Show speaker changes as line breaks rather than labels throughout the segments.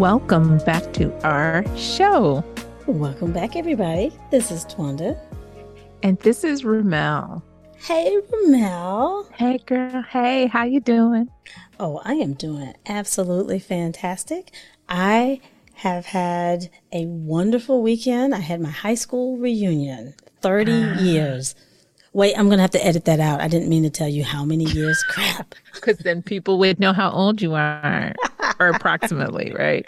welcome back to our show.
Welcome back, everybody. This is Twanda.
And this is Ramel.
Hey, Ramel.
Hey, girl. Hey, how you doing?
Oh, I am doing absolutely fantastic. I have had a wonderful weekend. I had my high school reunion, 30 ah. years. Wait, I'm going to have to edit that out. I didn't mean to tell you how many years. Crap.
Because then people would know how old you are, or approximately, right?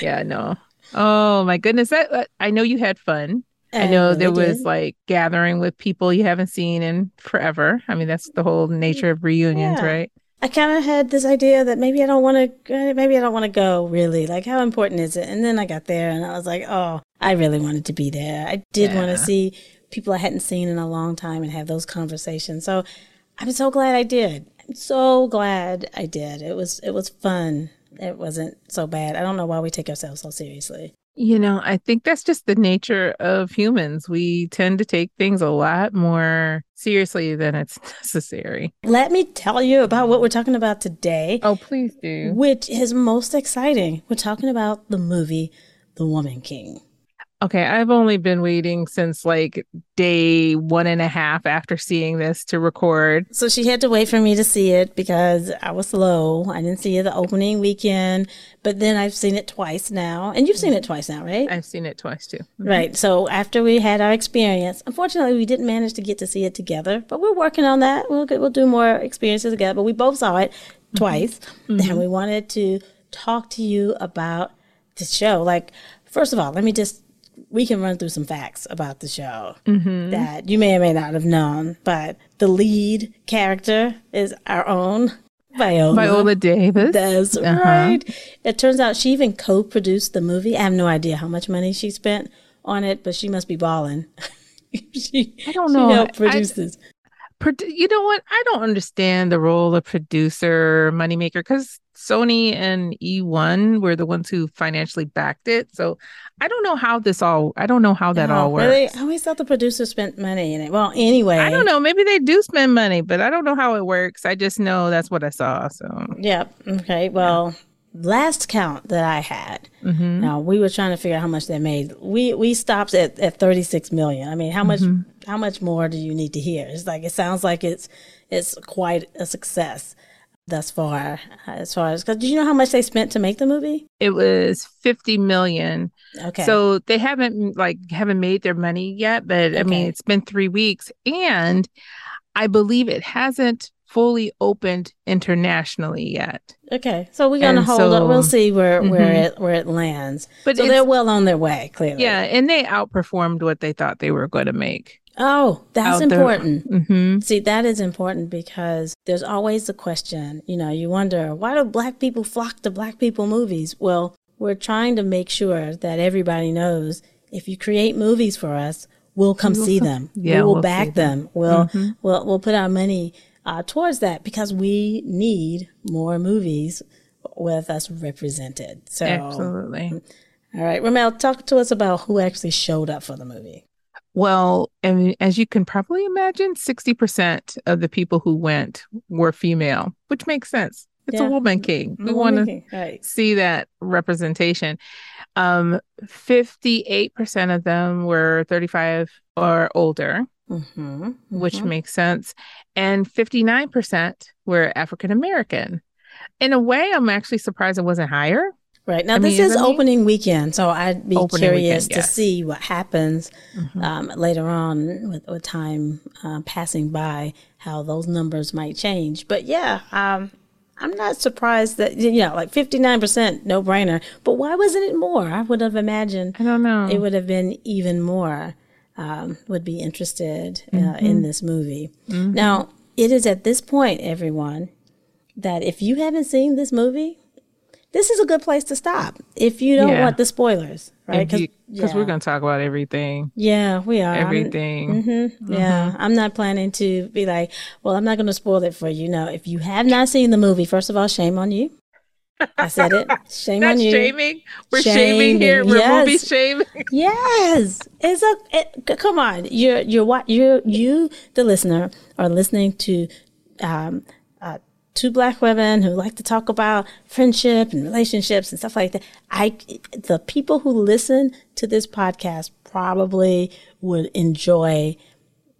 Yeah, no. Oh, my goodness. That, I know you had fun. I, I know there was did. like gathering with people you haven't seen in forever. I mean, that's the whole nature of reunions, yeah. right?
I kind of had this idea that maybe I don't want to, eh, maybe I don't want to go really. Like, how important is it? And then I got there and I was like, oh, I really wanted to be there. I did yeah. want to see people I hadn't seen in a long time and have those conversations. So I'm so glad I did. I'm so glad I did. It was, it was fun. It wasn't so bad. I don't know why we take ourselves so seriously.
You know, I think that's just the nature of humans. We tend to take things a lot more seriously than it's necessary.
Let me tell you about what we're talking about today.
Oh, please do.
Which is most exciting. We're talking about the movie The Woman King.
Okay, I've only been waiting since like day one and a half after seeing this to record.
So she had to wait for me to see it because I was slow. I didn't see it the opening weekend, but then I've seen it twice now. And you've seen it twice now, right?
I've seen it twice too.
Mm-hmm. Right. So after we had our experience, unfortunately, we didn't manage to get to see it together, but we're working on that. We'll, get, we'll do more experiences together. But we both saw it mm-hmm. twice, mm-hmm. and we wanted to talk to you about the show. Like, first of all, let me just we can run through some facts about the show mm-hmm. that you may or may not have known. But the lead character is our own Viola.
Viola Davis.
That's uh-huh. right. It turns out she even co produced the movie. I have no idea how much money she spent on it, but she must be balling.
she, I don't know.
She helped produce I, this
you know what? I don't understand the role of producer, moneymaker, because Sony and E1 were the ones who financially backed it. So I don't know how this all. I don't know how that all works. Really?
I always thought the producer spent money in it. Well, anyway,
I don't know. Maybe they do spend money, but I don't know how it works. I just know that's what I saw. So
yep. Okay. Well. Yeah last count that I had, mm-hmm. now we were trying to figure out how much they made. We we stopped at, at 36 million. I mean, how mm-hmm. much how much more do you need to hear? It's like it sounds like it's it's quite a success thus far as far as because do you know how much they spent to make the movie
it was 50 million okay so they haven't like haven't made their money yet but okay. i mean it's been three weeks and i believe it hasn't fully opened internationally yet.
Okay, so we're gonna and hold so, We'll see where mm-hmm. where it where it lands. But so they're well on their way, clearly.
Yeah, and they outperformed what they thought they were going to make.
Oh, that's important. Mm-hmm. See, that is important because there's always the question. You know, you wonder why do black people flock to black people movies? Well, we're trying to make sure that everybody knows if you create movies for us, we'll come see them. Yeah, we will we'll back them. them. We'll mm-hmm. we'll we'll put our money uh, towards that because we need more movies with us represented. So
absolutely.
All right, Ramel, talk to us about who actually showed up for the movie.
Well, and as you can probably imagine, 60% of the people who went were female, which makes sense. It's yeah. a woman king. We want to right. see that representation. Um, 58% of them were 35 or older mm-hmm, mm-hmm. which makes sense. And 59% were African American. In a way, I'm actually surprised it wasn't higher.
Right. Now, I this mean, is opening weekend, so I'd be opening curious weekend, yes. to see what happens mm-hmm. um, later on with, with time uh, passing by, how those numbers might change. But yeah, um, I'm not surprised that, you know, like 59% no brainer. But why wasn't it more? I would have imagined
I don't know.
it would have been even more um, would be interested uh, mm-hmm. in this movie. Mm-hmm. Now, it is at this point, everyone, that if you haven't seen this movie, this is a good place to stop if you don't yeah. want the spoilers, right?
Because yeah. we're going to talk about everything.
Yeah, we are.
Everything.
Mm-hmm, yeah, mm-hmm. I'm not planning to be like, well, I'm not going to spoil it for you. No, if you have not seen the movie, first of all, shame on you. I said it. Shame
That's
on you.
Not shaming. We're shaming, shaming here. We're yes. movie shaming.
yes, it's a. It, come on, you're you're what you you the listener are listening to, um, uh, two black women who like to talk about friendship and relationships and stuff like that. I, the people who listen to this podcast probably would enjoy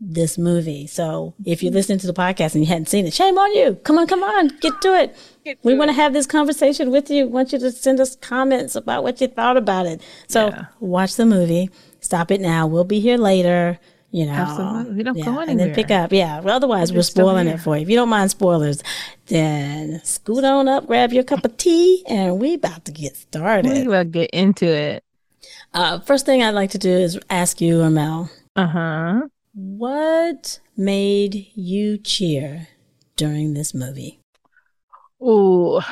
this movie. So if you're listening to the podcast and you hadn't seen it, shame on you. Come on, come on, get to it. We want to have this conversation with you. We want you to send us comments about what you thought about it. So yeah. watch the movie. Stop it now. We'll be here later. You know,
Absolutely. we don't
yeah,
go anywhere.
And then pick up. Yeah. Well, otherwise, we're, we're spoiling it for you. If you don't mind spoilers, then scoot on up, grab your cup of tea, and we about to get started.
We will get into it.
Uh, first thing I'd like to do is ask you, Ramel.
Uh huh.
What made you cheer during this movie?
Oh,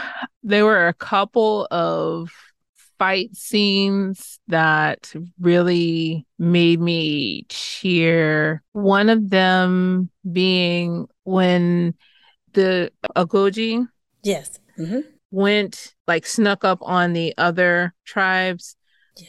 there were a couple of fight scenes that really made me cheer. One of them being when the Agojie
yes mm-hmm.
went like snuck up on the other tribes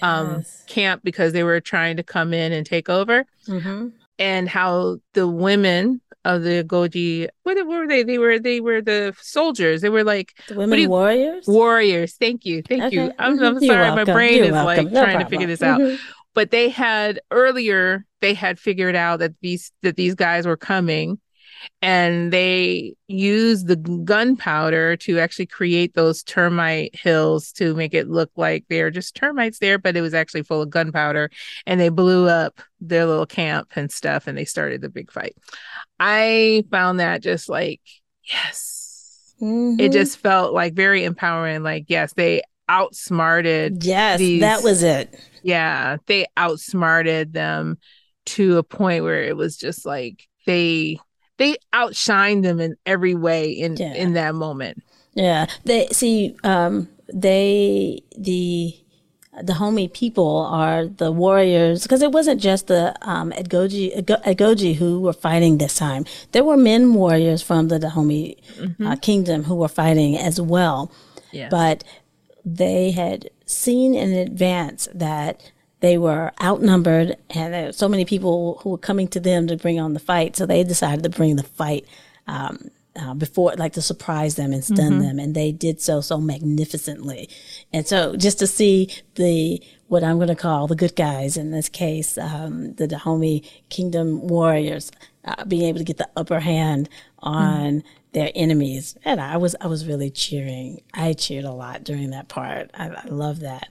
um, yes. um camp because they were trying to come in and take over
mm-hmm.
and how the women of the Goji. What, were they? They were they were the soldiers. They were like
the women you, warriors.
Warriors. Thank you, thank okay. you. I'm, I'm sorry, my brain You're is welcome. like no trying problem. to figure this out. Mm-hmm. But they had earlier. They had figured out that these that these guys were coming, and they used the gunpowder to actually create those termite hills to make it look like they're just termites there, but it was actually full of gunpowder. And they blew up their little camp and stuff, and they started the big fight. I found that just like, yes, mm-hmm. it just felt like very empowering. Like, yes, they outsmarted.
Yes, these, that was it.
Yeah, they outsmarted them to a point where it was just like they they outshine them in every way in yeah. in that moment.
Yeah, they see um they the the Dahomey people are the warriors because it wasn't just the um, Agojie, Agojie who were fighting this time. There were men warriors from the Dahomey mm-hmm. uh, kingdom who were fighting as well. Yes. But they had seen in advance that they were outnumbered and there were so many people who were coming to them to bring on the fight. So they decided to bring the fight um, uh, before, like to surprise them and stun mm-hmm. them. And they did so so magnificently. And so just to see the, what I'm going to call the good guys in this case, um, the Dahomey Kingdom warriors, uh, being able to get the upper hand on mm-hmm. their enemies. And I was, I was really cheering. I cheered a lot during that part. I, I love that.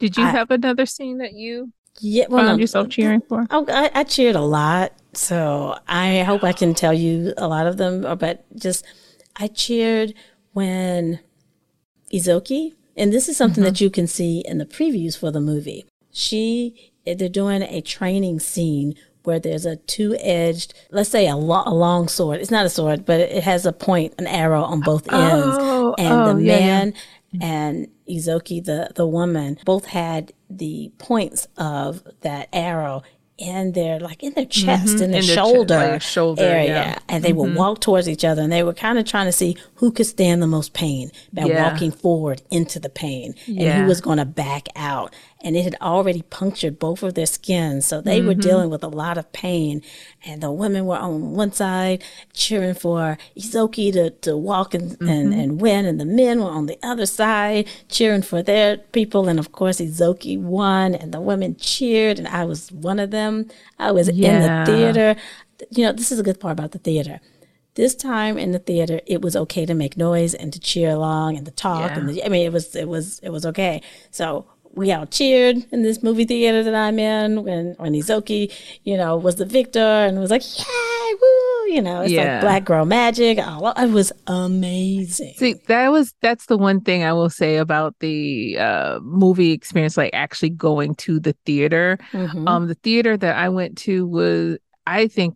Did you I, have another scene that you yeah, well, found no, yourself cheering for?
Oh, I, I, cheered a lot, so I hope I can tell you a lot of them. But just I cheered when Izogie, and this is something mm-hmm. that you can see in the previews for the movie. She they're doing a training scene where there's a two-edged, let's say a, lo- a, long sword. It's not a sword, but it has a point, an arrow on both ends,
oh,
and
oh,
the man yeah. And Izogie, the, the woman, both had the points of that arrow in their like in their chest mm-hmm. in their in shoulder, ch- like shoulder area yeah. and they mm-hmm. would walk towards each other and they were kind of trying to see who could stand the most pain by yeah. walking forward into the pain yeah. and who was going to back out and it had already punctured both of their skins. So they mm-hmm. were dealing with a lot of pain. And the women were on one side cheering for Izogie to, to walk and, mm-hmm. and, and win. And the men were on the other side cheering for their people. And of course, Izogie won and the women cheered. And I was one of them. I was yeah. in the theater. You know, this is a good part about the theater this time in the theater it was okay to make noise and to cheer along and to talk yeah. and the, i mean it was it was it was okay so we all cheered in this movie theater that I'm in when when Izogie, you know, was the victor and was like, "Yay, woo!" You know, it's yeah. like Black Girl Magic. Oh, it was amazing.
See, that was that's the one thing I will say about the uh, movie experience, like actually going to the theater. Mm-hmm. Um, the theater that I went to was, I think,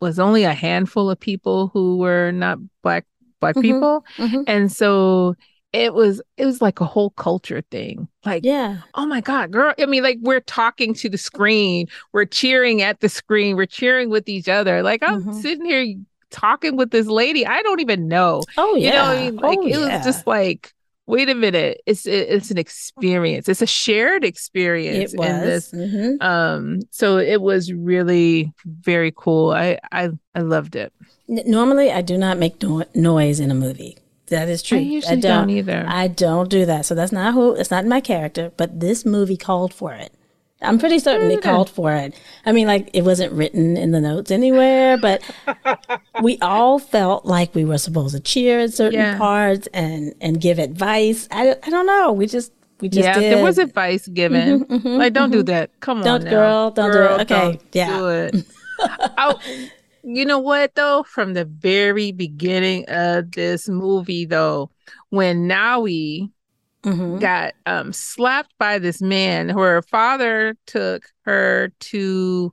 was only a handful of people who were not black black mm-hmm. people, mm-hmm. and so it was it was like a whole culture thing like
yeah
oh my god girl i mean like we're talking to the screen we're cheering at the screen we're cheering with each other like i'm mm-hmm. sitting here talking with this lady i don't even know
oh yeah
you know I mean? like
oh,
it yeah. was just like wait a minute, it's it's an experience. It's a shared experience
it was. in this.
Mm-hmm. Um, so it was really very cool. I I I loved it.
Normally, I do not make no- noise in a movie. That is true. I
usually I don't, don't, either.
I don't do that. So that's not who. It's not my character. But this movie called for it. I'm pretty certain it called for it. I mean, like it wasn't written in the notes anywhere, but we all felt like we were supposed to cheer at certain yeah. parts and and give advice. I, I don't know. We just we just yeah. Did.
There was advice given. Mm-hmm, mm-hmm, like, don't mm-hmm. do that. Come on.
don't,
on, now.
girl. Don't girl, do it. Okay, yeah.
Do it. I, you know what though? From the very beginning of this movie, though, when Nawi mm-hmm. got um, slapped by this man. Her father took her to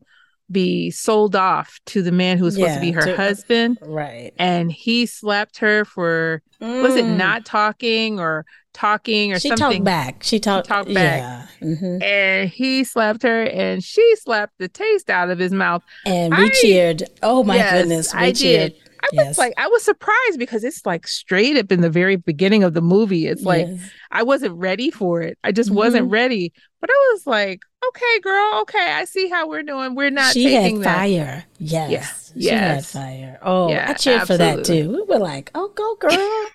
be sold off to the man who was supposed yeah, to be her to, husband.
Right.
And he slapped her for mm. was it mm. not talking or talking or
she
something?
She talked back. She talked,
talked back. Yeah. Mm-hmm. And he slapped her and she slapped the taste out of his mouth.
And we I, cheered. Oh my yes, goodness. We I cheered. Did.
I yes. was like, I was surprised because it's like straight up in the very beginning of the movie. It's like yes. I wasn't ready for it. I just mm-hmm. wasn't ready. But I was like, okay, girl, okay, I see how we're doing. We're not
she
taking
had fire. Yes. yes. She yes. had fire. Oh, yeah, I cheered absolutely. for that too. We were like, oh, go girl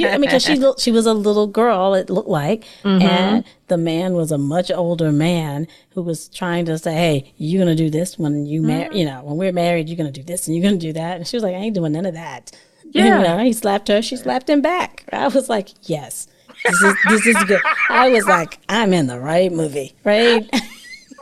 you, I mean, because she she was a little girl, it looked like, mm-hmm. and the man was a much older man who was trying to say, "Hey, you're gonna do this when you marry, mm-hmm. you know, when we're married, you're gonna do this and you're gonna do that." And she was like, "I ain't doing none of that." Yeah, you know, he slapped her, she slapped him back. I was like, "Yes, this is this is good." I was like, "I'm in the right movie, right?"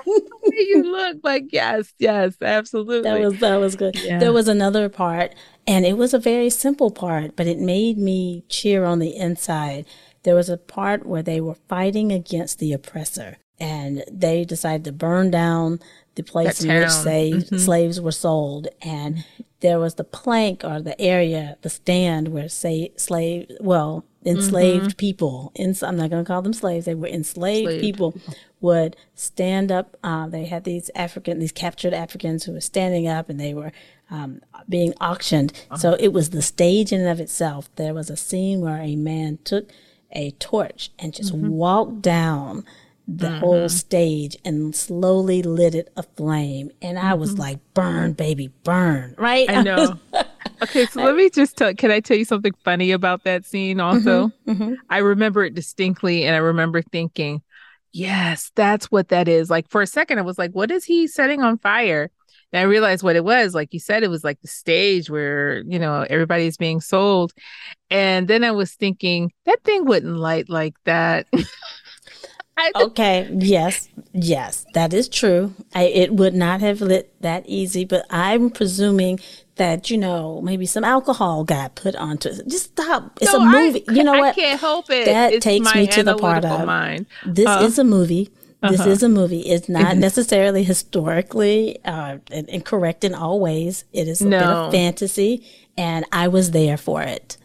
you look like yes, yes, absolutely.
That was that was good. Yeah. There was another part and it was a very simple part, but it made me cheer on the inside. There was a part where they were fighting against the oppressor and they decided to burn down the place that in town. which slaves, mm-hmm. slaves were sold. And there was the plank or the area, the stand where say slave, well, enslaved mm-hmm. people, in, I'm not going to call them slaves, they were enslaved Slave. people would stand up. Uh, they had these African, these captured Africans who were standing up and they were um, being auctioned. Uh-huh. So it was the stage in and of itself. There was a scene where a man took a torch and just mm-hmm. walked down the mm-hmm. whole stage and slowly lit it aflame. And I was mm-hmm. like, burn, baby, burn. Right?
I know. okay, so let me just tell can I tell you something funny about that scene also? Mm-hmm. Mm-hmm. I remember it distinctly and I remember thinking, yes, that's what that is. Like for a second, I was like, what is he setting on fire? And I realized what it was. Like you said, it was like the stage where, you know, everybody's being sold. And then I was thinking, that thing wouldn't light like that.
okay. Yes. Yes. That is true. I, it would not have lit that easy, but I'm presuming that, you know, maybe some alcohol got put onto it. Just stop. It's no, a movie. I, you know what?
I can't help it.
That it's takes me to the part of mind. This uh, is a movie this uh-huh. is a movie. It's not mm-hmm. necessarily historically uh, incorrect in all ways. It is a no. bit of fantasy, and I was there for it.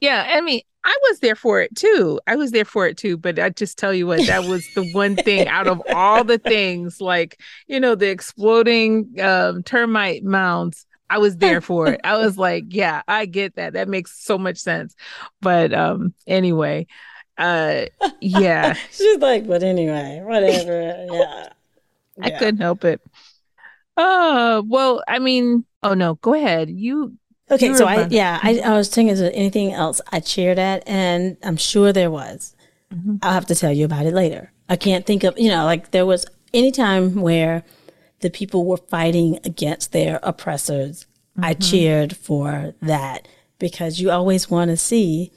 Yeah, I mean, I was there for it too. I was there for it too. But I just tell you what, that was the one thing out of all the things, like you know, the exploding um, termite mounds. I was there for it. I was like, yeah, I get that. That makes so much sense. But um, anyway, uh, yeah.
She's like, but anyway, whatever. Yeah.
I couldn't help it. Oh, well, I mean, oh no, go ahead. You.
Okay, so I, yeah, I, I was thinking, is there anything else I cheered at? And I'm sure there was. Mm-hmm. I'll have to tell you about it later. I can't think of, you know, like there was any time where the people were fighting against their oppressors. Mm-hmm. I cheered for that because you always want to see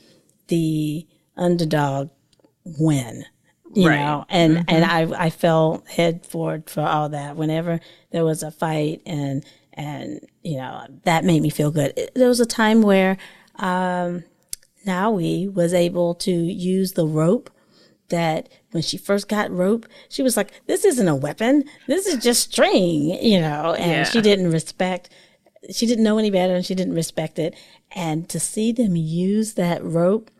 the underdog win you right. know and mm-hmm. and i i fell head forward for all that whenever there was a fight and and you know that made me feel good there was a time where um Nawi was able to use the rope that when she first got rope, she was like, "This isn't a weapon. This is just string," you know. And yeah. she didn't respect. She didn't know any better, and she didn't respect it. And to see them use that rope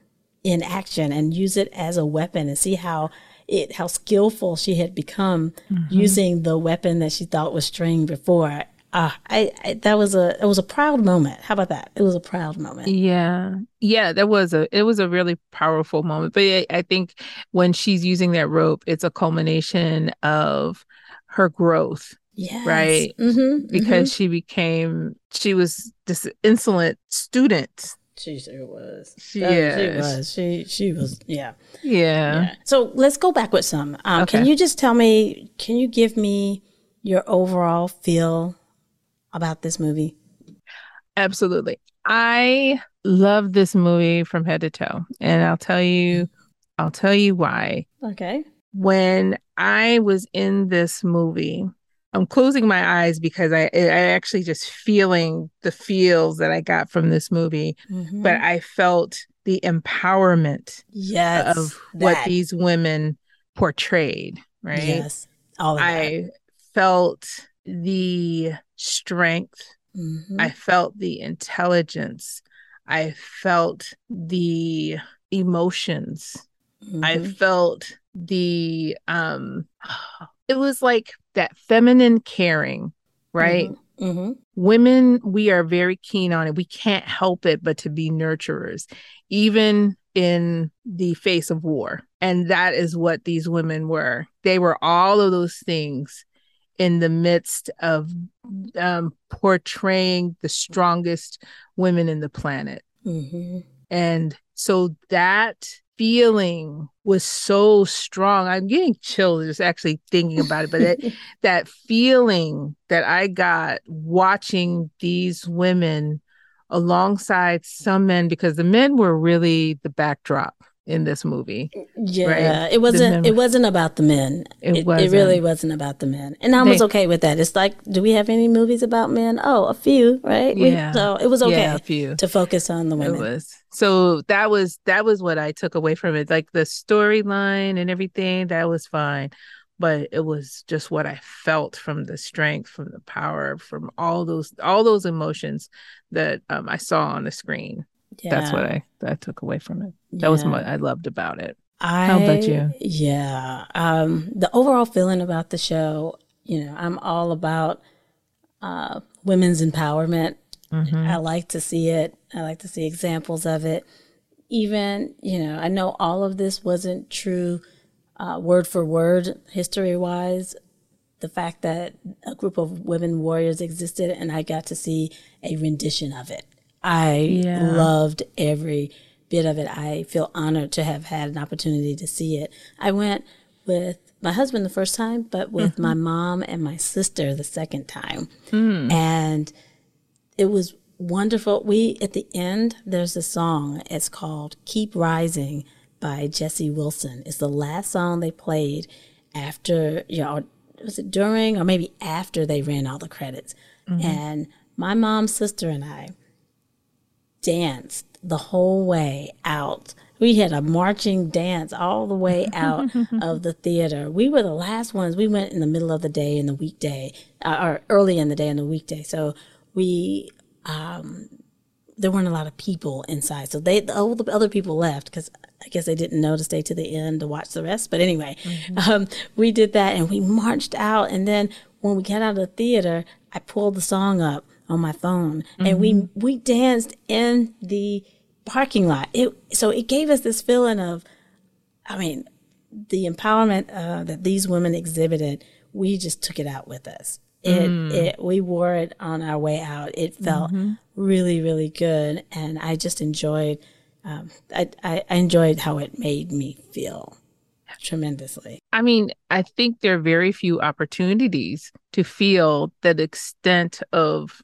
in action and use it as a weapon and see how it how skillful she had become mm-hmm. using the weapon that she thought was string before. Uh, I, I, that was a it was a proud moment. How about that? It was a proud moment.
Yeah, yeah, that was a it was a really powerful moment. But I, I think when she's using that rope, it's a culmination of her growth.
Yes.
Right. Mm-hmm, because mm-hmm. she became she was this insolent student
she sure was. She, yeah, she was. She she was.
Yeah. yeah.
Yeah. So let's go back with some. Um, okay. Can you just tell me? Can you give me your overall feel about this movie?
Absolutely. I love this movie from head to toe, and I'll tell you. I'll tell you why.
Okay.
When I was in this movie, I'm closing my eyes because I I actually just feeling the feels that I got from this movie, mm-hmm. but I felt the empowerment
yes,
of that. what these women portrayed, right?
Yes.
All of I felt the strength. Mm-hmm. I felt the intelligence. I felt the emotions. Mm-hmm. I felt the um it was like that feminine caring, right? Mm-hmm. Mm-hmm. Women, we are very keen on it. We can't help it but to be nurturers, even in the face of war. And that is what these women were. They were all of those things in the midst of um, portraying the strongest women in the planet. Mm-hmm. And so that feeling was so strong. I'm getting chills just actually thinking about it, but that, that feeling that I got watching these women alongside some men, because the men were really the backdrop in this movie.
Yeah, right? it wasn't. It wasn't about the men. It, it, it, really wasn't about the men, and I was they, okay with that. It's like, do we have any movies about men? Oh, a few, right? Yeah. We, so it was okay. Yeah, a few to focus on the women.
It was. So that was that was what I took away from it. Like the storyline and everything, that was fine. But it was just what I felt from the strength, from the power, from all those all those emotions that um, I saw on the screen yeah. that's what I I took away from it. That yeah. was what I loved about it. I, How about you?
Yeah. Um, the overall feeling about the show, you know, I'm all about uh, women's empowerment. Mm-hmm. I like to see it. I like to see examples of it. Even, you know, I know all of this wasn't true uh, word for word, history wise. The fact that a group of women warriors existed and I got to see a rendition of it. I yeah. loved every bit of it. I feel honored to have had an opportunity to see it. I went with my husband the first time, but with mm-hmm. my mom and my sister the second time. Mm. And it was wonderful. We, at the end, there's a song. It's called Keep Rising by Jessy Wilson. It's the last song they played after, you know, was it during or maybe after they ran all the credits? Mm-hmm. And my mom, sister, and I, danced the whole way out. We had a marching dance all the way out of the theater. We were the last ones. We went in the middle of the day in the weekday, uh, or early in the day in the weekday. So we, um, there weren't a lot of people inside. So they, all the other people left because I guess they didn't know to stay to the end to watch the rest. But anyway, mm-hmm. um, we did that and we marched out. And then when we got out of the theater, I pulled the song up on my phone mm-hmm. and we mm-hmm. we danced in the parking lot it so it gave us this feeling of i mean the empowerment uh, that these women exhibited we just took it out with us it, mm. it we wore it on our way out it felt mm-hmm. really really good and i just enjoyed um, I, I, I enjoyed how it made me feel tremendously.
I mean, I think there are very few opportunities to feel that extent of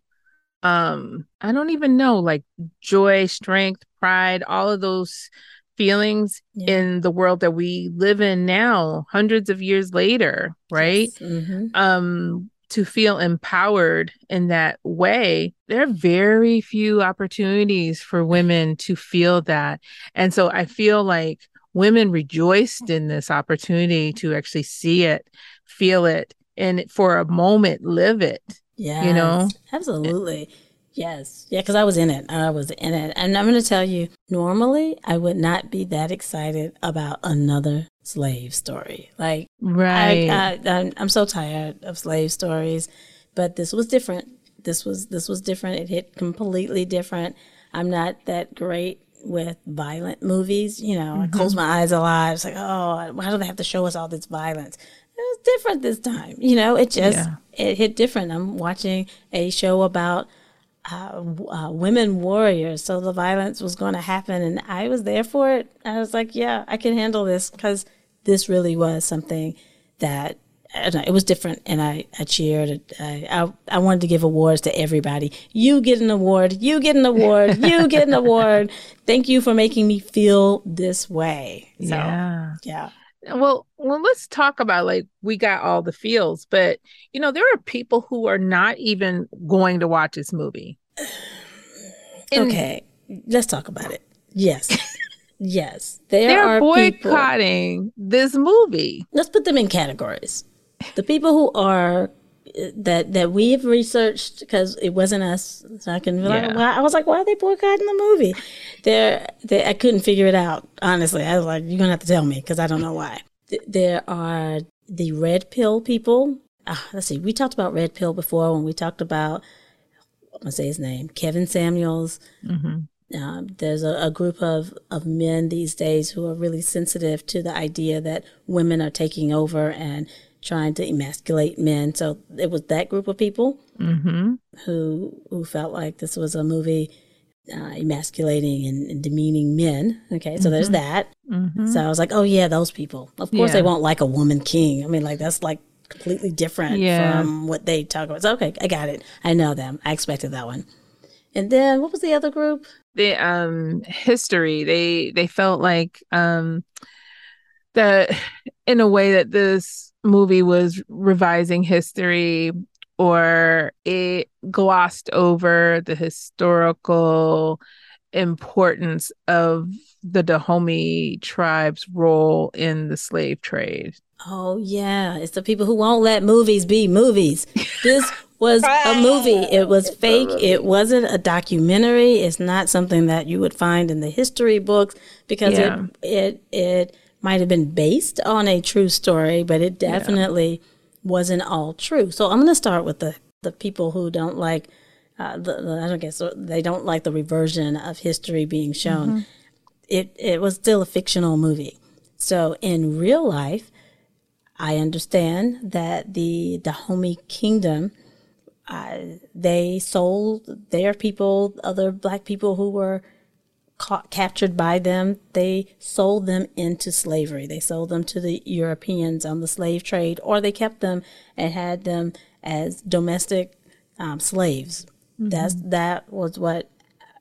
um i don't even know like joy strength pride all of those feelings yeah. in the world that we live in now hundreds of years later right yes. mm-hmm. um to feel empowered in that way there are very few opportunities for women to feel that and so i feel like women rejoiced in this opportunity to actually see it feel it and for a moment live it yeah, you know,
absolutely. Yes. Yeah, because I was in it. I was in it. And I'm going to tell you, normally I would not be that excited about another slave story. Like,
right.
I, I, I'm so tired of slave stories but this was different. This was this was different. It hit completely different. I'm not that great with violent movies. You know, mm-hmm. I close my eyes a lot. It's like, oh, why do they have to show us all this violence? Different this time. You know, it just yeah. it hit different. I'm watching a show about uh, uh, women warriors, so the violence was going to happen, and I was there for it. I was like, yeah, I can handle this because this really was something that it was different, and I, I cheered. I, I, I wanted to give awards to everybody. You get an award. You get an award. you get an award. Thank you for making me feel this way. So, yeah, yeah.
Well, well, let's talk about like we got all the feels, but you know there are people who are not even going to watch this movie.
And okay, let's talk about it. Yes. Yes, there
they're
are
boycotting
people,
this movie.
Let's put them in categories the people who are that that we've researched because it wasn't us. So I can yeah. like, why, I was like, why are they boycotting the movie? There, I couldn't figure it out. Honestly, I was like, you're gonna have to tell me because I don't know why. There are the red pill people. Uh, let's see. We talked about red pill before when we talked about. I'm gonna say his name, Kevin Samuels. Mm-hmm. Uh, there's a, a, group of, of men these days who are really sensitive to the idea that women are taking over and trying to emasculate men. So it was that group of people mm-hmm. who who felt like this was a movie uh, emasculating and, and, demeaning men. Okay, so mm-hmm. there's that. Mm-hmm. So I was like, oh yeah, those people. Of course, yeah. they won't like a woman king. I mean, like that's like completely different yeah. from what they talk about. So okay, I got it. I know them. I expected that one. And then what was the other group?
The um history. They they felt like um that in a way that this movie was revising history or it glossed over the historical importance of the Dahomey tribe's role in the slave trade.
Oh yeah, it's the people who won't let movies be movies. This was a movie. It was fake. It wasn't a documentary. It's not something that you would find in the history books because yeah. it it it might have been based on a true story, but it definitely yeah. wasn't all true. So I'm going to start with the the people who don't like uh, the, the, I don't guess they don't like the reversion of history being shown. Mm-hmm. It it was still a fictional movie. So in real life, I understand that the Dahomey Kingdom, uh, they sold their people, other black people who were caught, captured by them, they sold them into slavery. They sold them to the Europeans on the slave trade, or they kept them and had them as domestic um, slaves. Mm-hmm. That's that was what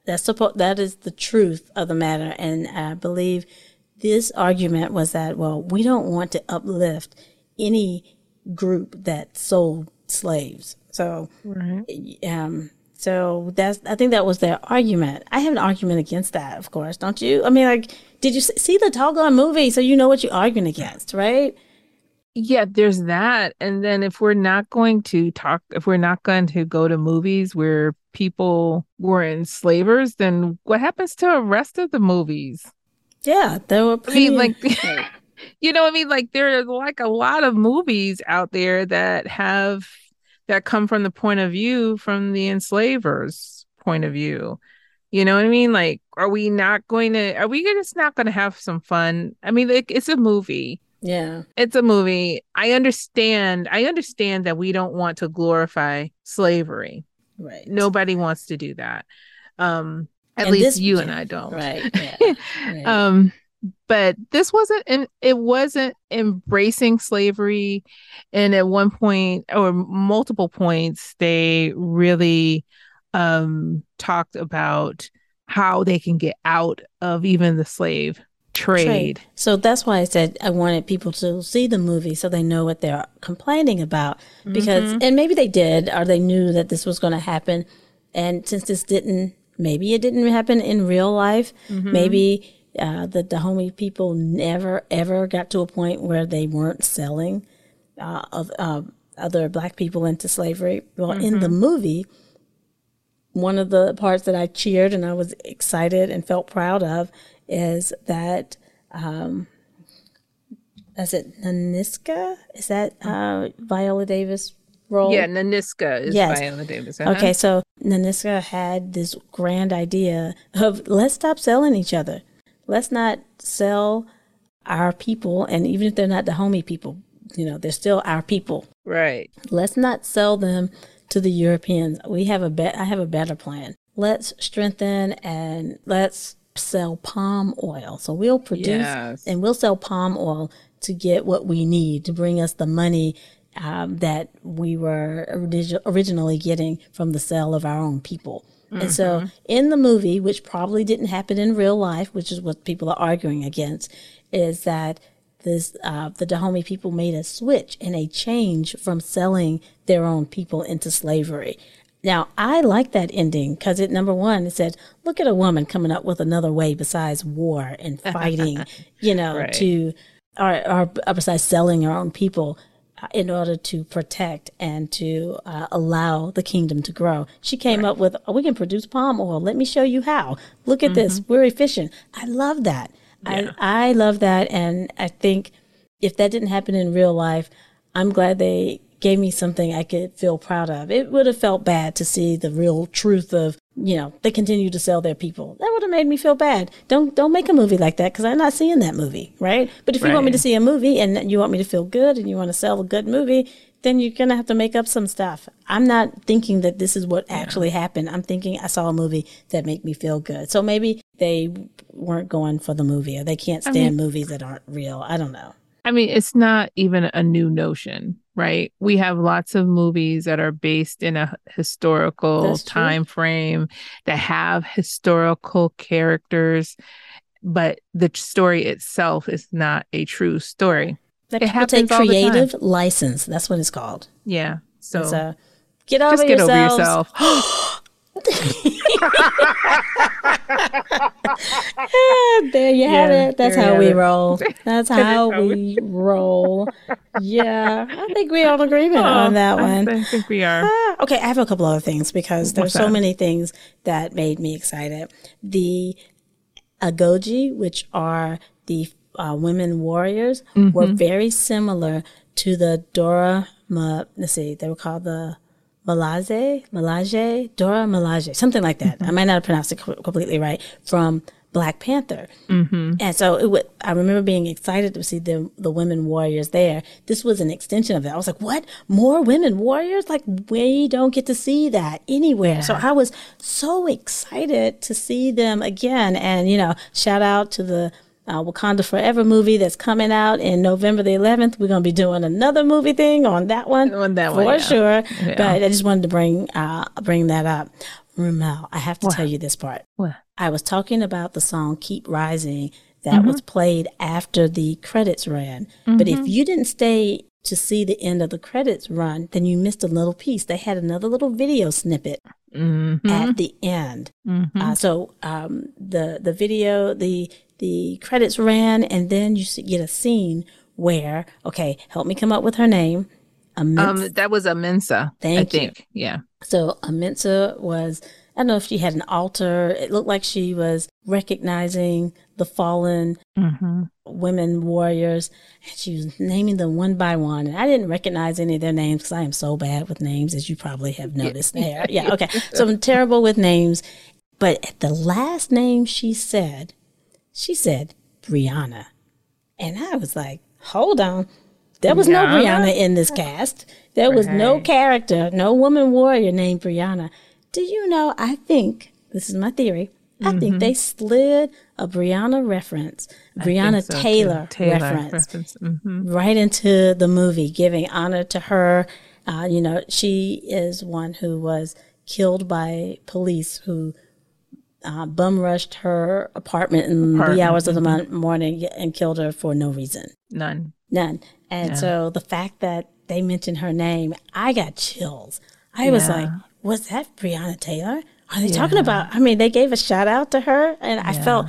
that's supposed. That is the truth of the matter, and I believe this argument was that well, we don't want to uplift any group that sold slaves. So, right. um, so that's I think that was their argument. I have an argument against that, of course, don't you? I mean, like, did you see the Doggone movie so you know what you're arguing against, right?
Yeah, there's that. And then if we're not going to talk, if we're not going to go to movies where people were enslavers, then what happens to the rest of the movies?
Yeah, there were pretty.
I mean, like, you know, what I mean, like there are like a lot of movies out there that have that come from the point of view from the enslavers point of view. You know what i mean? Like are we not going to are we just not going to have some fun? I mean like, it's a movie.
Yeah.
It's a movie. I understand i understand that we don't want to glorify slavery.
Right.
Nobody wants to do that. Um at and least this, you and i don't.
Right, yeah,
right. um but this wasn't and it wasn't embracing slavery and at one point or multiple points they really um talked about how they can get out of even the slave trade. trade.
So that's why I said I wanted people to see the movie so they know what they're complaining about because mm-hmm. and maybe they did or they knew that this was going to happen and since this didn't maybe it didn't happen in real life mm-hmm. maybe uh, the Dahomey people never ever got to a point where they weren't selling uh, of uh, other black people into slavery. Well, mm-hmm. in the mm-hmm. movie, one of the parts that I cheered and I was excited and felt proud of is that. Um, is it Nanisca? Is that uh, Viola Davis role?
Yeah, Nanisca is yes. Viola Davis.
Uh-huh. Okay, so Nanisca had this grand idea of let's stop selling each other. Let's not sell our people, and even if they're not the Dahomey people, you know, they're still our people.
Right.
Let's not sell them to the Europeans. We have a bet. I have a better plan. Let's strengthen and let's sell palm oil. So we'll produce yes. and we'll sell palm oil to get what we need to bring us the money um, that we were orig- originally getting from the sale of our own people. Mm-hmm. And so mm-hmm. in the movie, which probably didn't happen in real life, which is what people are arguing against, is that this uh, the Dahomey people made a switch and a change from selling their own people into slavery. Now, I like that ending because it, number one, it said, look at a woman coming up with another way besides war and fighting, you know, right. to, or, or besides selling her own people in order to protect and to uh, allow the kingdom to grow. She came right. up with, oh, we can produce palm oil. Let me show you how. Look at mm-hmm. this. We're efficient. I love that. Yeah. I, I love that. And I think if that didn't happen in real life, I'm glad they gave me something I could feel proud of. It would have felt bad to see the real truth of, you know, they continue to sell their people. That would have made me feel bad. Don't don't make a movie like that because I'm not seeing that movie, right? But if right. you want me to see a movie and you want me to feel good and you want to sell a good movie, then you're gonna have to make up some stuff. I'm not thinking that this is what actually yeah. happened. I'm thinking I saw a movie that made me feel good. So maybe they weren't going for the movie or they can't stand I mean, movies that aren't real. I don't know.
I mean, it's not even a new notion, right? We have lots of movies that are based in a historical time frame that have historical characters, but the story itself is not a true story.
That it people take creative license. That's what it's called.
Yeah. So
uh, get over get yourselves. over yourself. there you have it. That's how we it. roll. That's how we roll. Yeah, I think we're on agreement oh, on that one.
I think we are.
Uh, okay, I have a couple other things because there's so many things that made me excited. The Agojie, which are the uh, women warriors, mm-hmm. were very similar to the Dora. Ma, let's see, they were called the Malaje, Malaje, Dora Malaje, something like that. Mm-hmm. I might not have pronounced it completely right from Black Panther. Mm-hmm. And so it would, I remember being excited to see the the women warriors there. This was an extension of it. I was like, what? More women warriors? Like we don't get to see that anywhere. Yeah. So I was so excited to see them again. And, you know, shout out to the uh, Wakanda Forever movie that's coming out in November the 11th. We're going to be doing another movie thing on that one
on that
for
one, yeah.
sure. Yeah. But I just wanted to bring uh, bring that up. Ramel, I have to what? tell you this part.
What?
I was talking about the song "Keep Rising" that mm-hmm. was played after the credits ran. Mm-hmm. But if mm-hmm. you didn't stay to see the end of the credits run, then you missed a little piece. They had another little video snippet mm-hmm. at the end. Mm-hmm. Uh, so um, the the video, the the credits ran, and then you get a scene where, okay, help me come up with her name.
um, that was Amenza. Thank I you. Think. Yeah.
So Amenza was, I don't know if she had an altar. It looked like she was recognizing the fallen mm-hmm. women warriors. And she was naming them one by one. And I didn't recognize any of their names because I am so bad with names, as you probably have noticed there. Yeah. Okay. So I'm terrible with names. But at the last name she said, she said Breonna. And I was like, hold on. There was Breonna? no Breonna in this cast. There was right. no character, no woman warrior named Breonna. Do you know? I think, this is my theory, I mm-hmm. think they slid a Breonna reference, Breonna so Taylor, Taylor, reference, reference. Mm-hmm. right into the movie, giving honor to her. Uh, you know, she is one who was killed by police who uh, bum rushed her apartment in apartment. the hours of the mm-hmm. morning and killed her for no reason.
None.
None. And yeah. so the fact that they mentioned her name, I got chills. I yeah. was like, was that Breonna Taylor? Are they yeah. talking about? I mean, they gave a shout out to her, and I felt,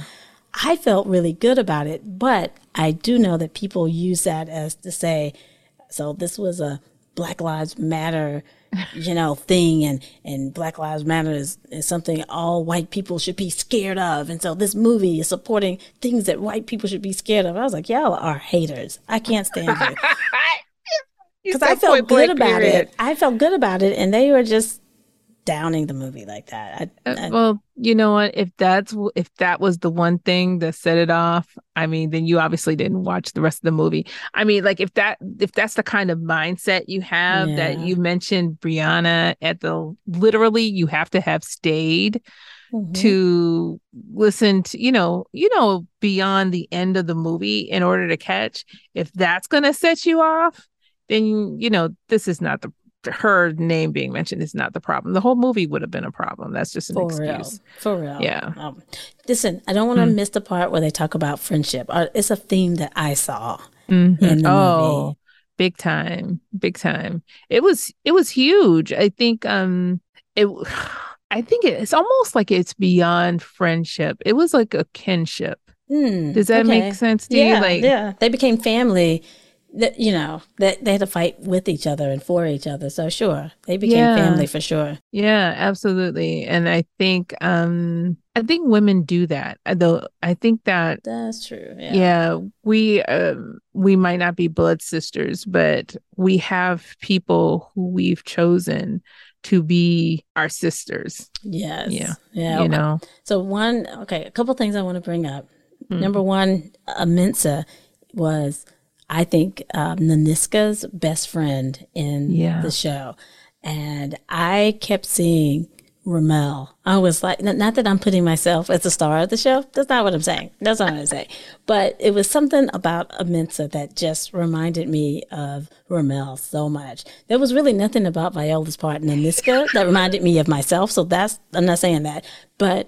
I felt really good about it. But I do know that people use that as to say, so this was a Black Lives Matter you know, thing and, and Black Lives Matter is, is something all white people should be scared of. And so this movie is supporting things that white people should be scared of. I was like, y'all are haters. I can't stand you. because I felt good about period. it. I felt good about it, and they were just downing the movie like that.
I, uh, I, well, you know what? If that's if that was the one thing that set it off, I mean, then you obviously didn't watch the rest of the movie. I mean, like if that if that's the kind of mindset you have yeah. that you mentioned Breonna at the literally you have to have stayed mm-hmm. to listen to you know you know beyond the end of the movie in order to catch if that's going to set you off then you know this is not the her name being mentioned is not the problem. The whole movie would have been a problem. That's just an For excuse.
Real. For real.
Yeah. Um,
listen, I don't want to mm. miss the part where they talk about friendship. Uh, it's a theme that I saw mm-hmm. in the oh, movie.
Big time. Big time. It was it was huge. I think um it I think it's almost like it's beyond friendship. It was like a kinship. Mm, Does that okay. make sense to
yeah,
you? Like
yeah, they became family that you know that they had to fight with each other and for each other. So sure they became yeah. family for sure.
Yeah absolutely. And i think um i think women do that. Though i think that
that's true
yeah, yeah we um we might not be blood sisters but we have people who we've chosen to be our sisters.
Yes.
Yeah
yeah
you know?
So one okay a couple things i want to bring up. Mm-hmm. number one Amenza was I think um, Nanisca's best friend in yeah. the show. And I kept seeing Ramel. I was like, not that I'm putting myself as the star of the show. That's not what I'm saying. That's not what I'm saying. But it was something about Amenza that just reminded me of Ramel so much. There was really nothing about Viola's part in Nanisca that reminded me of myself. So that's, I'm not saying that. But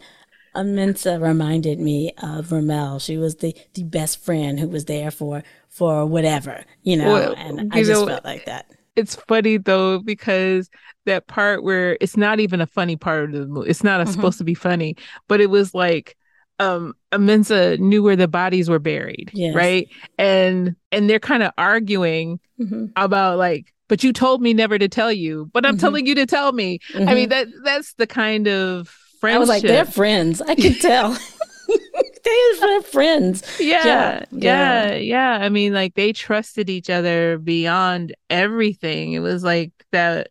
Amenza reminded me of Ramel. She was the, the best friend who was there for for whatever, you know, well, and I just know, felt like that.
It's funny though because that part where it's not even a funny part of the movie. It's not mm-hmm. supposed to be funny, but it was like um Amenza knew where the bodies were buried, yes. right? And and they're kind of arguing mm-hmm. about like but you told me never to tell you, but I'm mm-hmm. telling you to tell me. I mean mm-hmm. that that's the kind of friendship. I was
like, they're friends. I can tell. they are friends.
Yeah, yeah, yeah, yeah. I mean, like they trusted each other beyond everything. It was like that.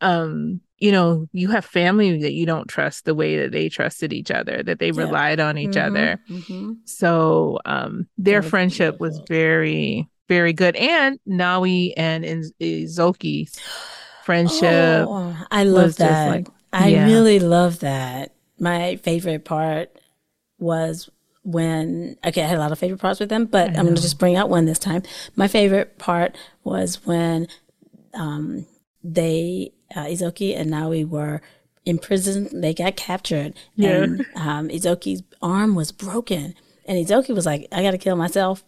Um, you know, you have family that you don't trust the way that they trusted each other, that they yeah. relied on each mm-hmm, other. Mm-hmm. So, um, their friendship beautiful. was very, very good. And Nawi and Izogie's friendship.
Oh, I love that. Like, I yeah. really love that. My favorite part was when okay, I had a lot of favorite parts with them, but I'm going to just bring out one this time. My favorite part was when um, they uh, Izogie and Nawi were in prison. They got captured, yeah. and um, Izogie's arm was broken, and Izogie was like, "I got to kill myself."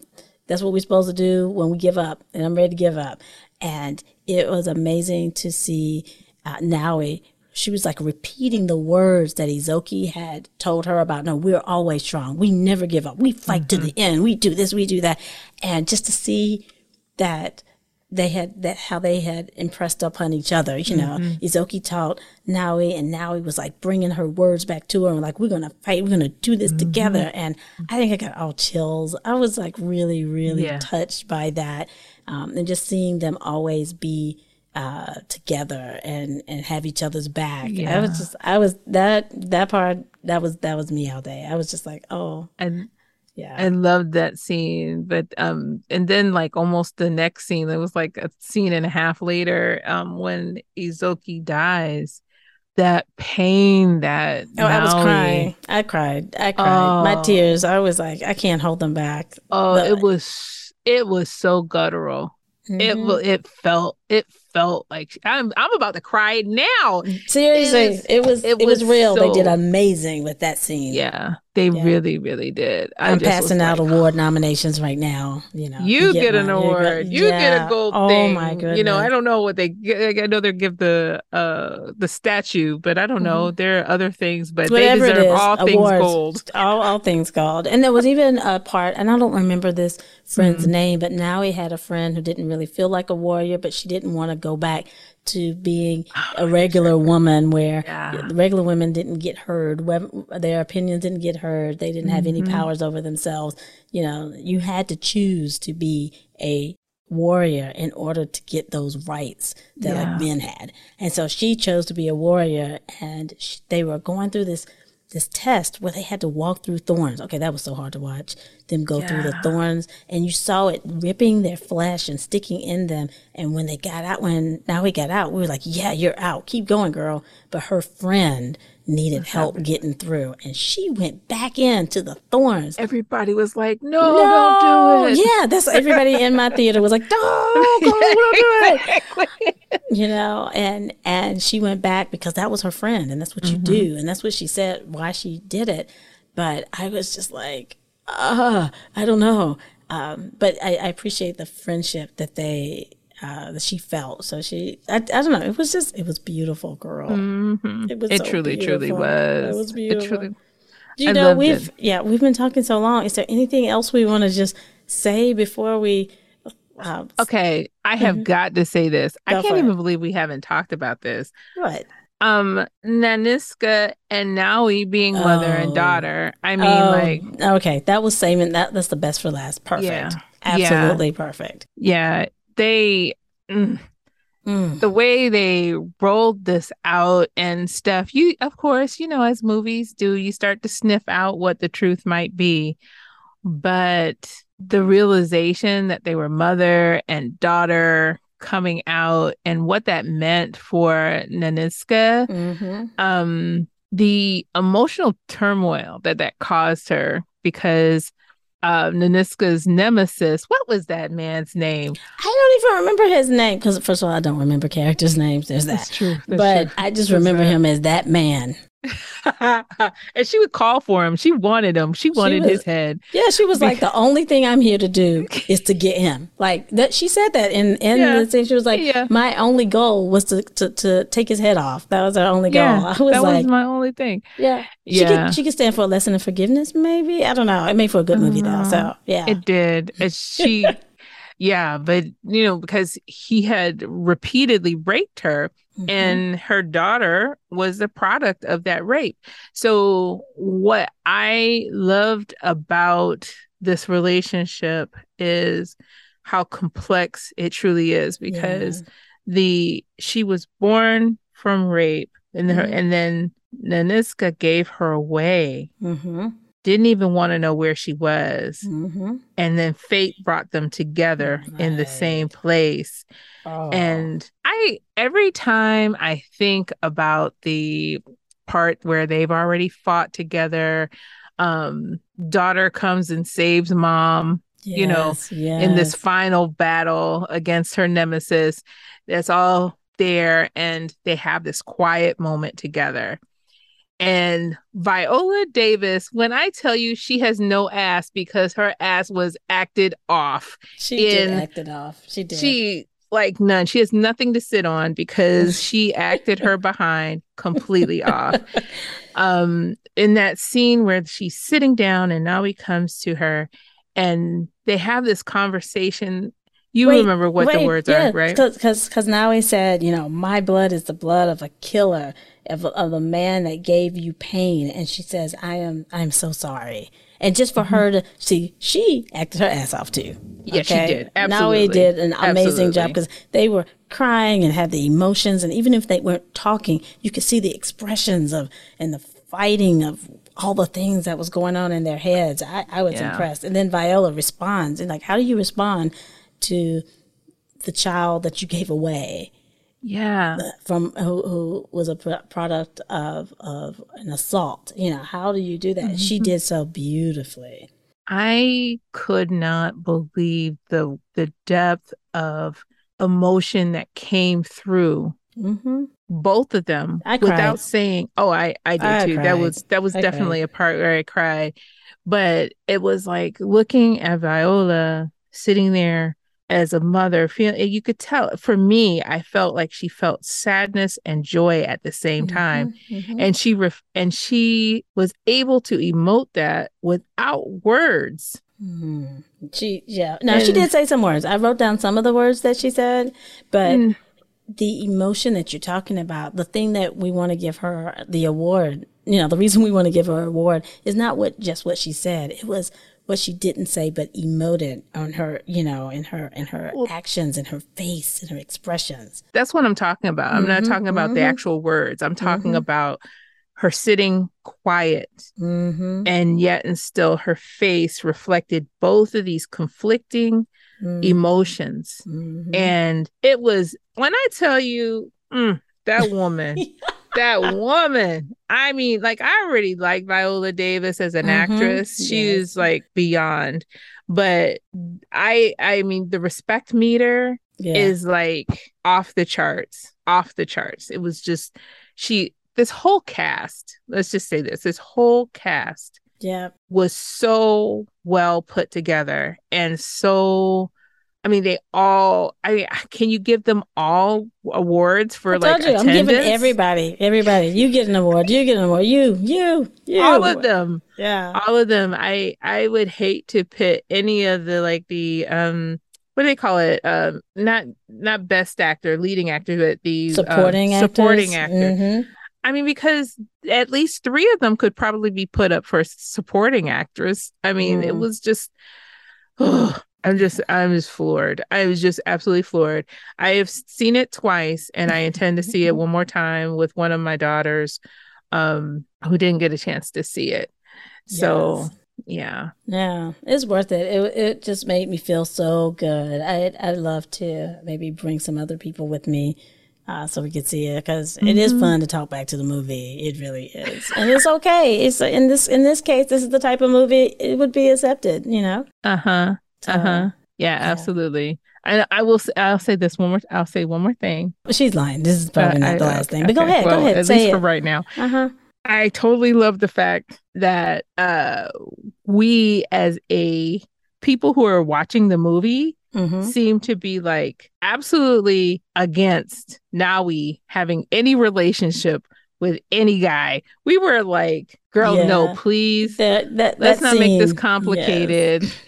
That's what we're supposed to do when we give up, and I'm ready to give up. And it was amazing to see uh, Nawi she was like repeating the words that Izogie had told her about. No, we're always strong. We never give up. We fight mm-hmm. to the end. We do this, we do that. And just to see that they had that how they had impressed upon each other. You know, mm-hmm. Izogie taught Nawi, and Nawi was like bringing her words back to her, and like we're gonna fight, we're gonna do this mm-hmm. together. And I think I got all chills. I was like really, really yeah. touched by that, um, and just seeing them always be uh, together and and have each other's back. Yeah. I was just I was that that part that was that was me all day. I was just like, oh,
and yeah, I loved that scene. But um, and then like almost the next scene, it was like a scene and a half later, um, when Izogie dies. That pain that
oh, I was crying. I cried. I cried. Oh. My tears. I was like, I can't hold them back.
Oh, but, it was it was so guttural. Mm-hmm. It it felt it felt like I'm I'm about to cry now.
Seriously, it, was it, it was, was, real. So, they did amazing with that scene.
Yeah, they yeah. really really did.
I am passing out like, award nominations right now. You know,
you, get, get, an award. You yeah. get a gold oh, thing. my goodness. You know, I don't know what they. I know they give the uh the statue, but I don't know. Mm-hmm. There are other things, but Whatever they deserve all awards, things gold.
All all things gold. And there was even a part, and I don't remember this friend's mm-hmm. name, but Nawi had a friend who didn't really feel like a warrior, but she didn't want to go back to being a regular woman where yeah. regular women didn't get heard their opinions didn't get heard they didn't have mm-hmm. any powers over themselves you know you had to choose to be a warrior in order to get those rights that yeah. like men had. And so she chose to be a warrior and she, they were going through this this test where they had to walk through thorns. Okay, that was so hard to watch them go yeah. through the thorns and you saw it ripping their flesh and sticking in them. And when they got out, when Nawi got out, we were like, yeah, you're out. Keep going, girl. But her friend needed What's help getting through. And she went back into the thorns.
Everybody was like, no, no! don't
do it. Yeah, that's everybody in my theater was like, no, don't do it. you know, and and she went back because that was her friend and that's what you mm-hmm. do. And that's what she said why she did it. But I was just like, uh, I don't know. Um, but I, I appreciate the friendship that they uh, that she felt. So she, I, I don't know. It was just, it was beautiful, girl.
Mm-hmm. It was. It so truly, beautiful. truly was.
It was beautiful. It truly. You I know, we've it. yeah, we've been talking so long. Is there anything else we want to just say before we?
Uh, okay, I have mm-hmm. got to say this. Go I can't even it. believe we haven't talked about this.
What?
Um, Nanisca and Nawi being mother and oh. daughter. I mean, oh, like,
okay, that was saving that. That's the best for last. Perfect. Yeah. Absolutely yeah. perfect.
Yeah, they mm, mm. the way they rolled this out and stuff you of course you know as movies do you start to sniff out what the truth might be but the realization that they were mother and daughter coming out and what that meant for Nanisca mm-hmm. um the emotional turmoil that that caused her because uh, Nanisca's nemesis. What was that man's name?
I don't even remember his name because, first of all, I don't remember characters' names. There's that. That's true. That's but true. I just That's remember right. him as that man.
and she would call for him. She wanted him. She wanted she was, his head.
Yeah, she was like, the only thing I'm here to do is to get him. Like that. She said that in in yeah. the thing. She was like, yeah. my only goal was to, to to take his head off. That was her only goal. Yeah,
I was that like, was my only thing.
Yeah, yeah. She could she could stand for a lesson in forgiveness. Maybe I don't know. It made for a good movie though. So uh-huh. yeah,
it did. She. yeah, but you know, because he had repeatedly raped her Mm-hmm. And her daughter was the product of that rape. So, what I loved about this relationship is how complex it truly is because yeah. the she was born from rape and mm-hmm. her and then Nanisca gave her away. Mm-hmm. Didn't even want to know where she was. Mm-hmm. And then fate brought them together right. in the same place. Oh. And I, every time I think about the part where they've already fought together, um, daughter comes and saves mom, yes, you know, yes. in this final battle against her nemesis. That's all there. And they have this quiet moment together. And Viola Davis, when I tell you she has no ass because her ass was acted off.
She in, did acted off. She did.
She like none. She has nothing to sit on because she acted her behind completely off. Um, in that scene where she's sitting down and Nawi comes to her and they have this conversation. You wait, remember what wait, the words yeah, are, right?
Because because Nawi said, you know, my blood is the blood of a killer, of, of a man that gave you pain, and she says, I am I'm so sorry. And just for mm-hmm. her to see, she acted her ass off too.
Yeah, okay? she did. Absolutely.
Now did an amazing Absolutely. job because they were crying and had the emotions, and even if they weren't talking, you could see the expressions of and the fighting of all the things that was going on in their heads. I, I was yeah. impressed. And then Viola responds, and like, how do you respond to the child that you gave away?
yeah
from who, who was a product of of an assault you know how do you do that mm-hmm. she did so beautifully
i could not believe the the depth of emotion that came through mm-hmm. both of them I without saying oh i i did I too cried. that was that was I definitely cried. a part where i cried but it was like looking at viola sitting there as a mother feel you could tell for me i felt like she felt sadness and joy at the same mm-hmm, time mm-hmm. and she ref- and she was able to emote that without words
mm-hmm. she yeah no and, she did say some words i wrote down some of the words that she said but mm. the emotion that you're talking about the thing that we want to give her the award you know the reason we want to give her award is not what just what she said it was what she didn't say but emoted on her, you know, in her in her well, actions and her face and her expressions.
That's what I'm talking about. I'm mm-hmm, not talking about mm-hmm. the actual words. I'm talking mm-hmm. about her sitting quiet mm-hmm. and yet and still her face reflected both of these conflicting mm-hmm. emotions. Mm-hmm. And it was when I tell you mm, that woman that woman. I mean, like I already like Viola Davis as an mm-hmm. actress. She's like beyond. But I I mean the respect meter yeah. is like off the charts. Off the charts. It was just she this whole cast, let's just say this, this whole cast
yeah
was so well put together and so I mean, they all. I mean, can you give them all awards for I like you,
I'm giving everybody, everybody. You get an award. You get an award. You, you, you.
All of them.
Yeah,
all of them. I I would hate to pit any of the like the um what do they call it? Um, not not best actor, leading actor, but the
supporting
uh, supporting actor. Mm-hmm. I mean, because at least three of them could probably be put up for supporting actress. I mean, mm. it was just. Oh, I'm just I'm just floored. I was just absolutely floored. I have seen it twice and I intend to see it one more time with one of my daughters um who didn't get a chance to see it. So yes. yeah.
Yeah, it's worth it. It it just made me feel so good. I I'd love to maybe bring some other people with me uh, so we could see it because mm-hmm. it is fun to talk back to the movie. It really is, and it's okay. It's in this in this case, this is the type of movie it would be accepted. You know.
Uh huh. Uh huh. Yeah, yeah, absolutely. I I will. I'll say this one more. I'll say one more thing.
She's lying. This is probably uh, not the last thing. But okay. go ahead. Well, go ahead.
At
say
least
it.
for right now.
Uh huh.
I totally love the fact that uh we as a people who are watching the movie mm-hmm. seem to be like absolutely against Nawi having any relationship with any guy. We were like, girl, yeah. no, please. That, that, Let's not scene, make this complicated. Yes.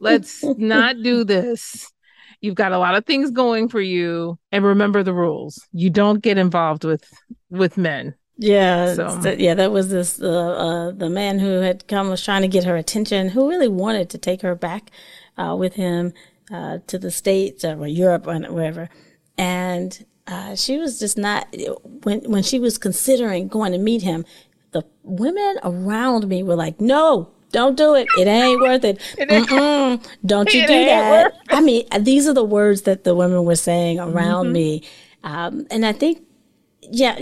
Let's not do this. You've got a lot of things going for you and remember the rules. You don't get involved with with men.
Yeah, so. yeah, that was this uh, uh, the man who had come was trying to get her attention, who really wanted to take her back uh, with him uh, to the states or Europe or wherever, and uh, she was just not when when she was considering going to meet him. The women around me were like, "No, don't do it. It ain't worth it. it Don't you do that. I mean, these are the words that the women were saying around mm-hmm. me. Um, and I think, yeah,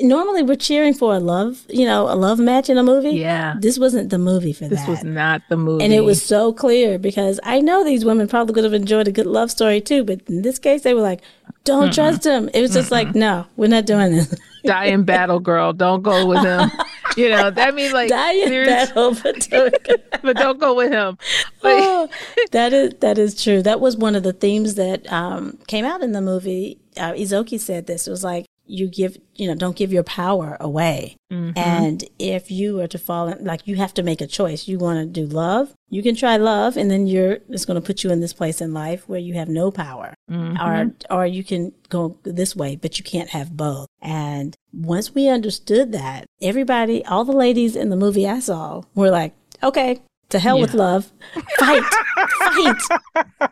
normally we're cheering for a love, you know, a love match in a movie.
Yeah.
This wasn't the movie for
this
that.
This was not the movie.
And it was so clear because I know these women probably could have enjoyed a good love story too, but in this case, they were like, don't Mm-mm. trust him. It was just Mm-mm. like, no, we're not doing this.
Die in battle, girl. Don't go with him. you know, that means like
die in battle, but don't,
but don't go with him.
oh, that is that is true. That was one of the themes that um, came out in the movie. Uh, Izogie said this. It was like you give you know don't give your power away mm-hmm. and if you are to fall in like you have to make a choice you want to do love you can try love and then you're it's going to put you in this place in life where you have no power mm-hmm. or or you can go this way but you can't have both and once we understood that everybody all the ladies in the movie i saw were like okay to hell yeah. with love. Fight, fight.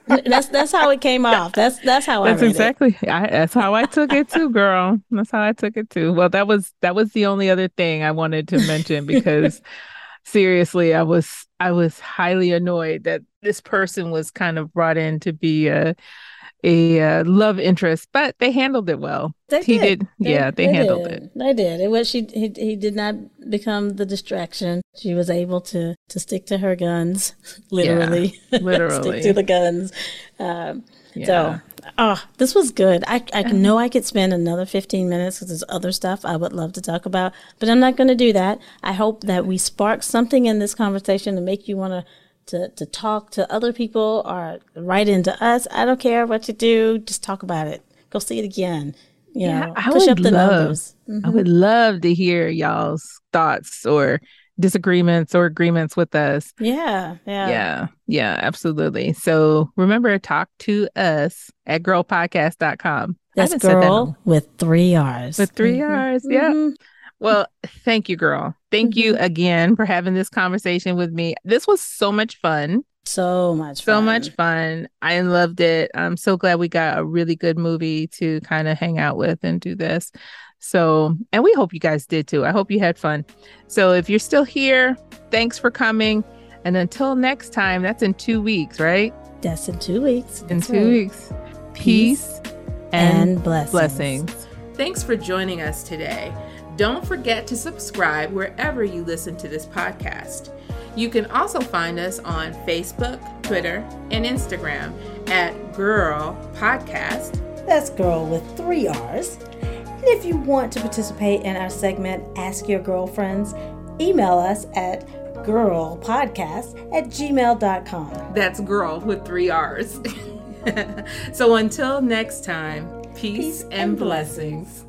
That's that's how it came off. That's that's how
that's
I.
exactly. I, that's how I took it too, girl. That's how I took it too. Well, that was that was the only other thing I wanted to mention because seriously, I was I was highly annoyed that this person was kind of brought in to be a a uh, love interest, but they handled it well.
They
he
did.
did. They, yeah, they, they handled
did.
it.
They did. It was she. He, he did not become the distraction. She was able to to stick to her guns, literally.
Yeah, literally
stick to the guns. Um, yeah. So, oh, this was good. I I know I could spend another fifteen minutes because there's other stuff I would love to talk about, but I'm not going to do that. I hope that we spark something in this conversation to make you want to to, to talk to other people or write into us. I don't care what you do. Just talk about it. Go see it again. You yeah, know, I push up the love, numbers.
Mm-hmm. I would love to hear y'all's thoughts or disagreements or agreements with us.
Yeah. Yeah.
Yeah. Yeah. Absolutely. So remember, talk to us at girlpodcast.com.
That's girl that with three R's.
With 3 mm-hmm. R's. Yeah. Mm-hmm. Well, thank you, girl. Thank mm-hmm. you again for having this conversation with me. This was so much fun.
So much
fun. So much fun. I loved it. I'm so glad we got a really good movie to kind of hang out with and do this. So, and we hope you guys did too. I hope you had fun. So, if you're still here, thanks for coming. And until next time, that's in two weeks, right?
That's in two weeks.
In two right. weeks. Peace, Peace and, and blessings. blessings.
Thanks for joining us today. Don't forget to subscribe wherever you listen to this podcast. You can also find us on Facebook, Twitter, and Instagram at Girl Podcast.
That's girl with three R's. And if you want to participate in our segment, Ask Your Girlfriends, email us at girlpodcast at gmail.com.
That's girl with three R's. so until next time, peace, peace and, and blessings. blessings.